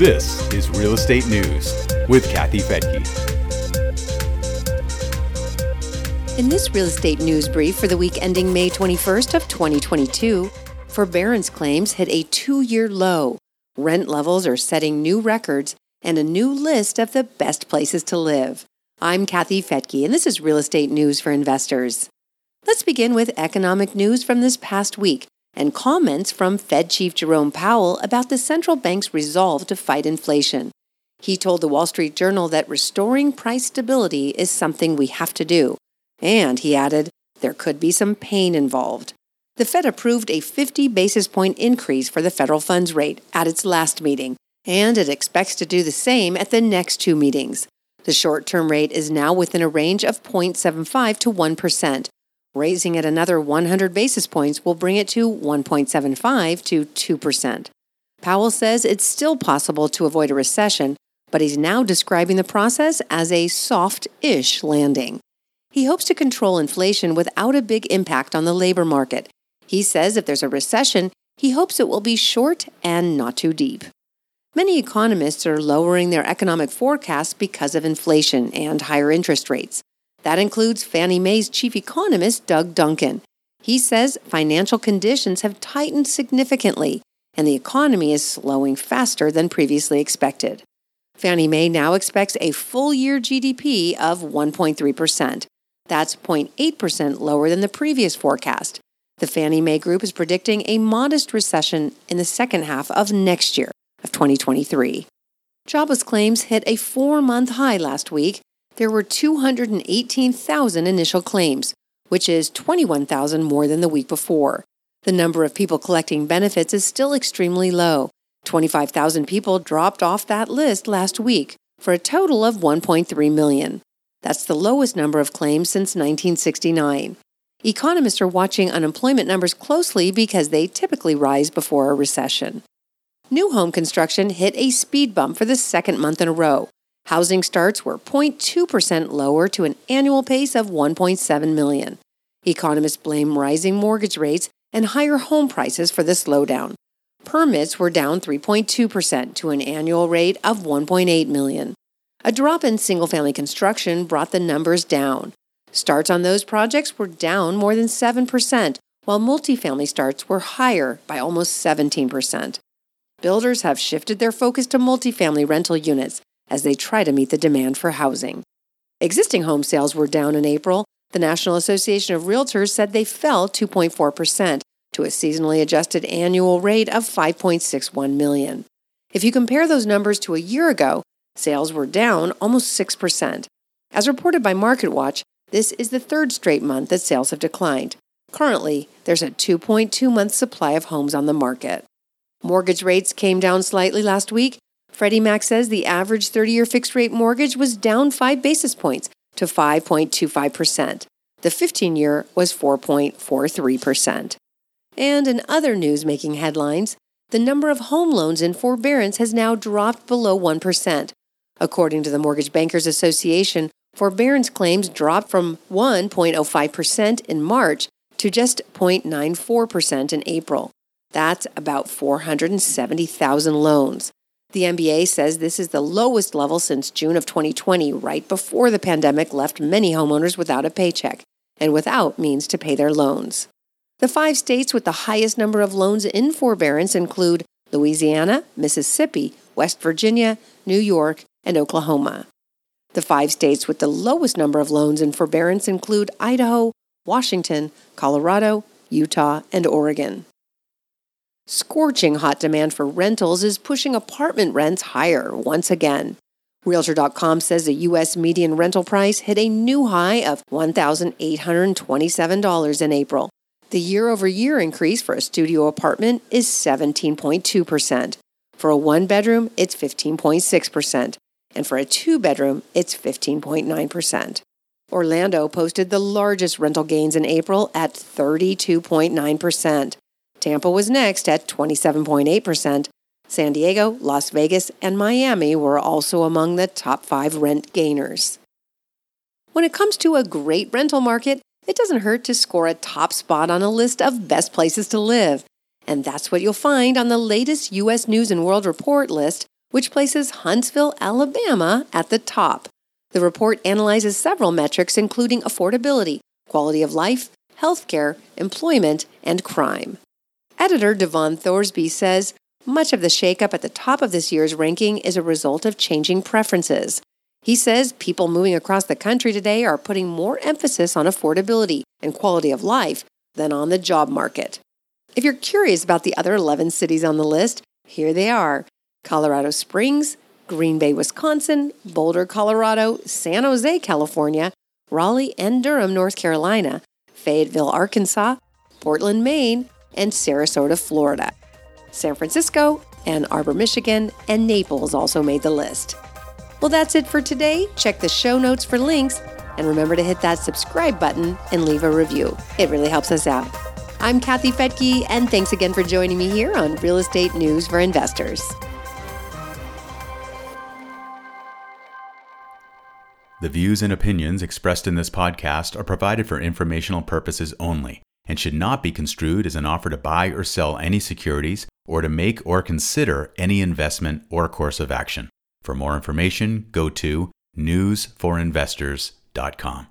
This is Real Estate News with Kathy Fettke. In this real estate news brief for the week ending May 21st of 2022, forbearance claims hit a two-year low. Rent levels are setting new records and a new list of the best places to live. I'm Kathy Fettke, and this is Real Estate News for Investors. Let's begin with economic news from this past week and comments from Fed Chief Jerome Powell about the central bank's resolve to fight inflation. He told the Wall Street Journal that restoring price stability is something we have to do. And he added, there could be some pain involved. The Fed approved a 50 basis point increase for the federal funds rate at its last meeting, and it expects to do the same at the next two meetings. The short term rate is now within a range of 0.75 to 1%, Raising it another 100 basis points will bring it to 1.75 to 2%. Powell says it's still possible to avoid a recession, but he's now describing the process as a soft ish landing. He hopes to control inflation without a big impact on the labor market. He says if there's a recession, he hopes it will be short and not too deep. Many economists are lowering their economic forecasts because of inflation and higher interest rates. That includes Fannie Mae's chief economist, Doug Duncan. He says financial conditions have tightened significantly and the economy is slowing faster than previously expected. Fannie Mae now expects a full year GDP of 1.3%. That's 0.8% lower than the previous forecast. The Fannie Mae Group is predicting a modest recession in the second half of next year, of 2023. Jobless claims hit a four month high last week there were 218,000 initial claims, which is 21,000 more than the week before. The number of people collecting benefits is still extremely low. 25,000 people dropped off that list last week for a total of 1.3 million. That's the lowest number of claims since 1969. Economists are watching unemployment numbers closely because they typically rise before a recession. New home construction hit a speed bump for the second month in a row, Housing starts were 0.2% lower to an annual pace of 1.7 million. Economists blame rising mortgage rates and higher home prices for the slowdown. Permits were down 3.2% to an annual rate of 1.8 million. A drop in single family construction brought the numbers down. Starts on those projects were down more than 7%, while multifamily starts were higher by almost 17%. Builders have shifted their focus to multifamily rental units as they try to meet the demand for housing. Existing home sales were down in April. The National Association of Realtors said they fell 2.4% to a seasonally adjusted annual rate of 5.61 million. If you compare those numbers to a year ago, sales were down almost 6%. As reported by MarketWatch, this is the third straight month that sales have declined. Currently, there's a 2.2 month supply of homes on the market. Mortgage rates came down slightly last week Freddie Mac says the average 30 year fixed rate mortgage was down 5 basis points to 5.25%. The 15 year was 4.43%. And in other news making headlines, the number of home loans in forbearance has now dropped below 1%. According to the Mortgage Bankers Association, forbearance claims dropped from 1.05% in March to just 0.94% in April. That's about 470,000 loans. The MBA says this is the lowest level since June of 2020, right before the pandemic left many homeowners without a paycheck and without means to pay their loans. The five states with the highest number of loans in forbearance include Louisiana, Mississippi, West Virginia, New York, and Oklahoma. The five states with the lowest number of loans in forbearance include Idaho, Washington, Colorado, Utah, and Oregon. Scorching hot demand for rentals is pushing apartment rents higher once again. Realtor.com says the U.S. median rental price hit a new high of $1,827 in April. The year over year increase for a studio apartment is 17.2%. For a one bedroom, it's 15.6%. And for a two bedroom, it's 15.9%. Orlando posted the largest rental gains in April at 32.9%. Tampa was next at 27.8%. San Diego, Las Vegas, and Miami were also among the top five rent gainers. When it comes to a great rental market, it doesn't hurt to score a top spot on a list of best places to live. And that's what you'll find on the latest U.S. News and World Report list, which places Huntsville, Alabama at the top. The report analyzes several metrics, including affordability, quality of life, healthcare, employment, and crime. Editor Devon Thorsby says much of the shakeup at the top of this year's ranking is a result of changing preferences. He says people moving across the country today are putting more emphasis on affordability and quality of life than on the job market. If you're curious about the other 11 cities on the list, here they are Colorado Springs, Green Bay, Wisconsin, Boulder, Colorado, San Jose, California, Raleigh and Durham, North Carolina, Fayetteville, Arkansas, Portland, Maine, and Sarasota, Florida. San Francisco, Ann Arbor, Michigan, and Naples also made the list. Well, that's it for today. Check the show notes for links and remember to hit that subscribe button and leave a review. It really helps us out. I'm Kathy Fettke, and thanks again for joining me here on Real Estate News for Investors. The views and opinions expressed in this podcast are provided for informational purposes only and should not be construed as an offer to buy or sell any securities or to make or consider any investment or course of action. For more information, go to newsforinvestors.com.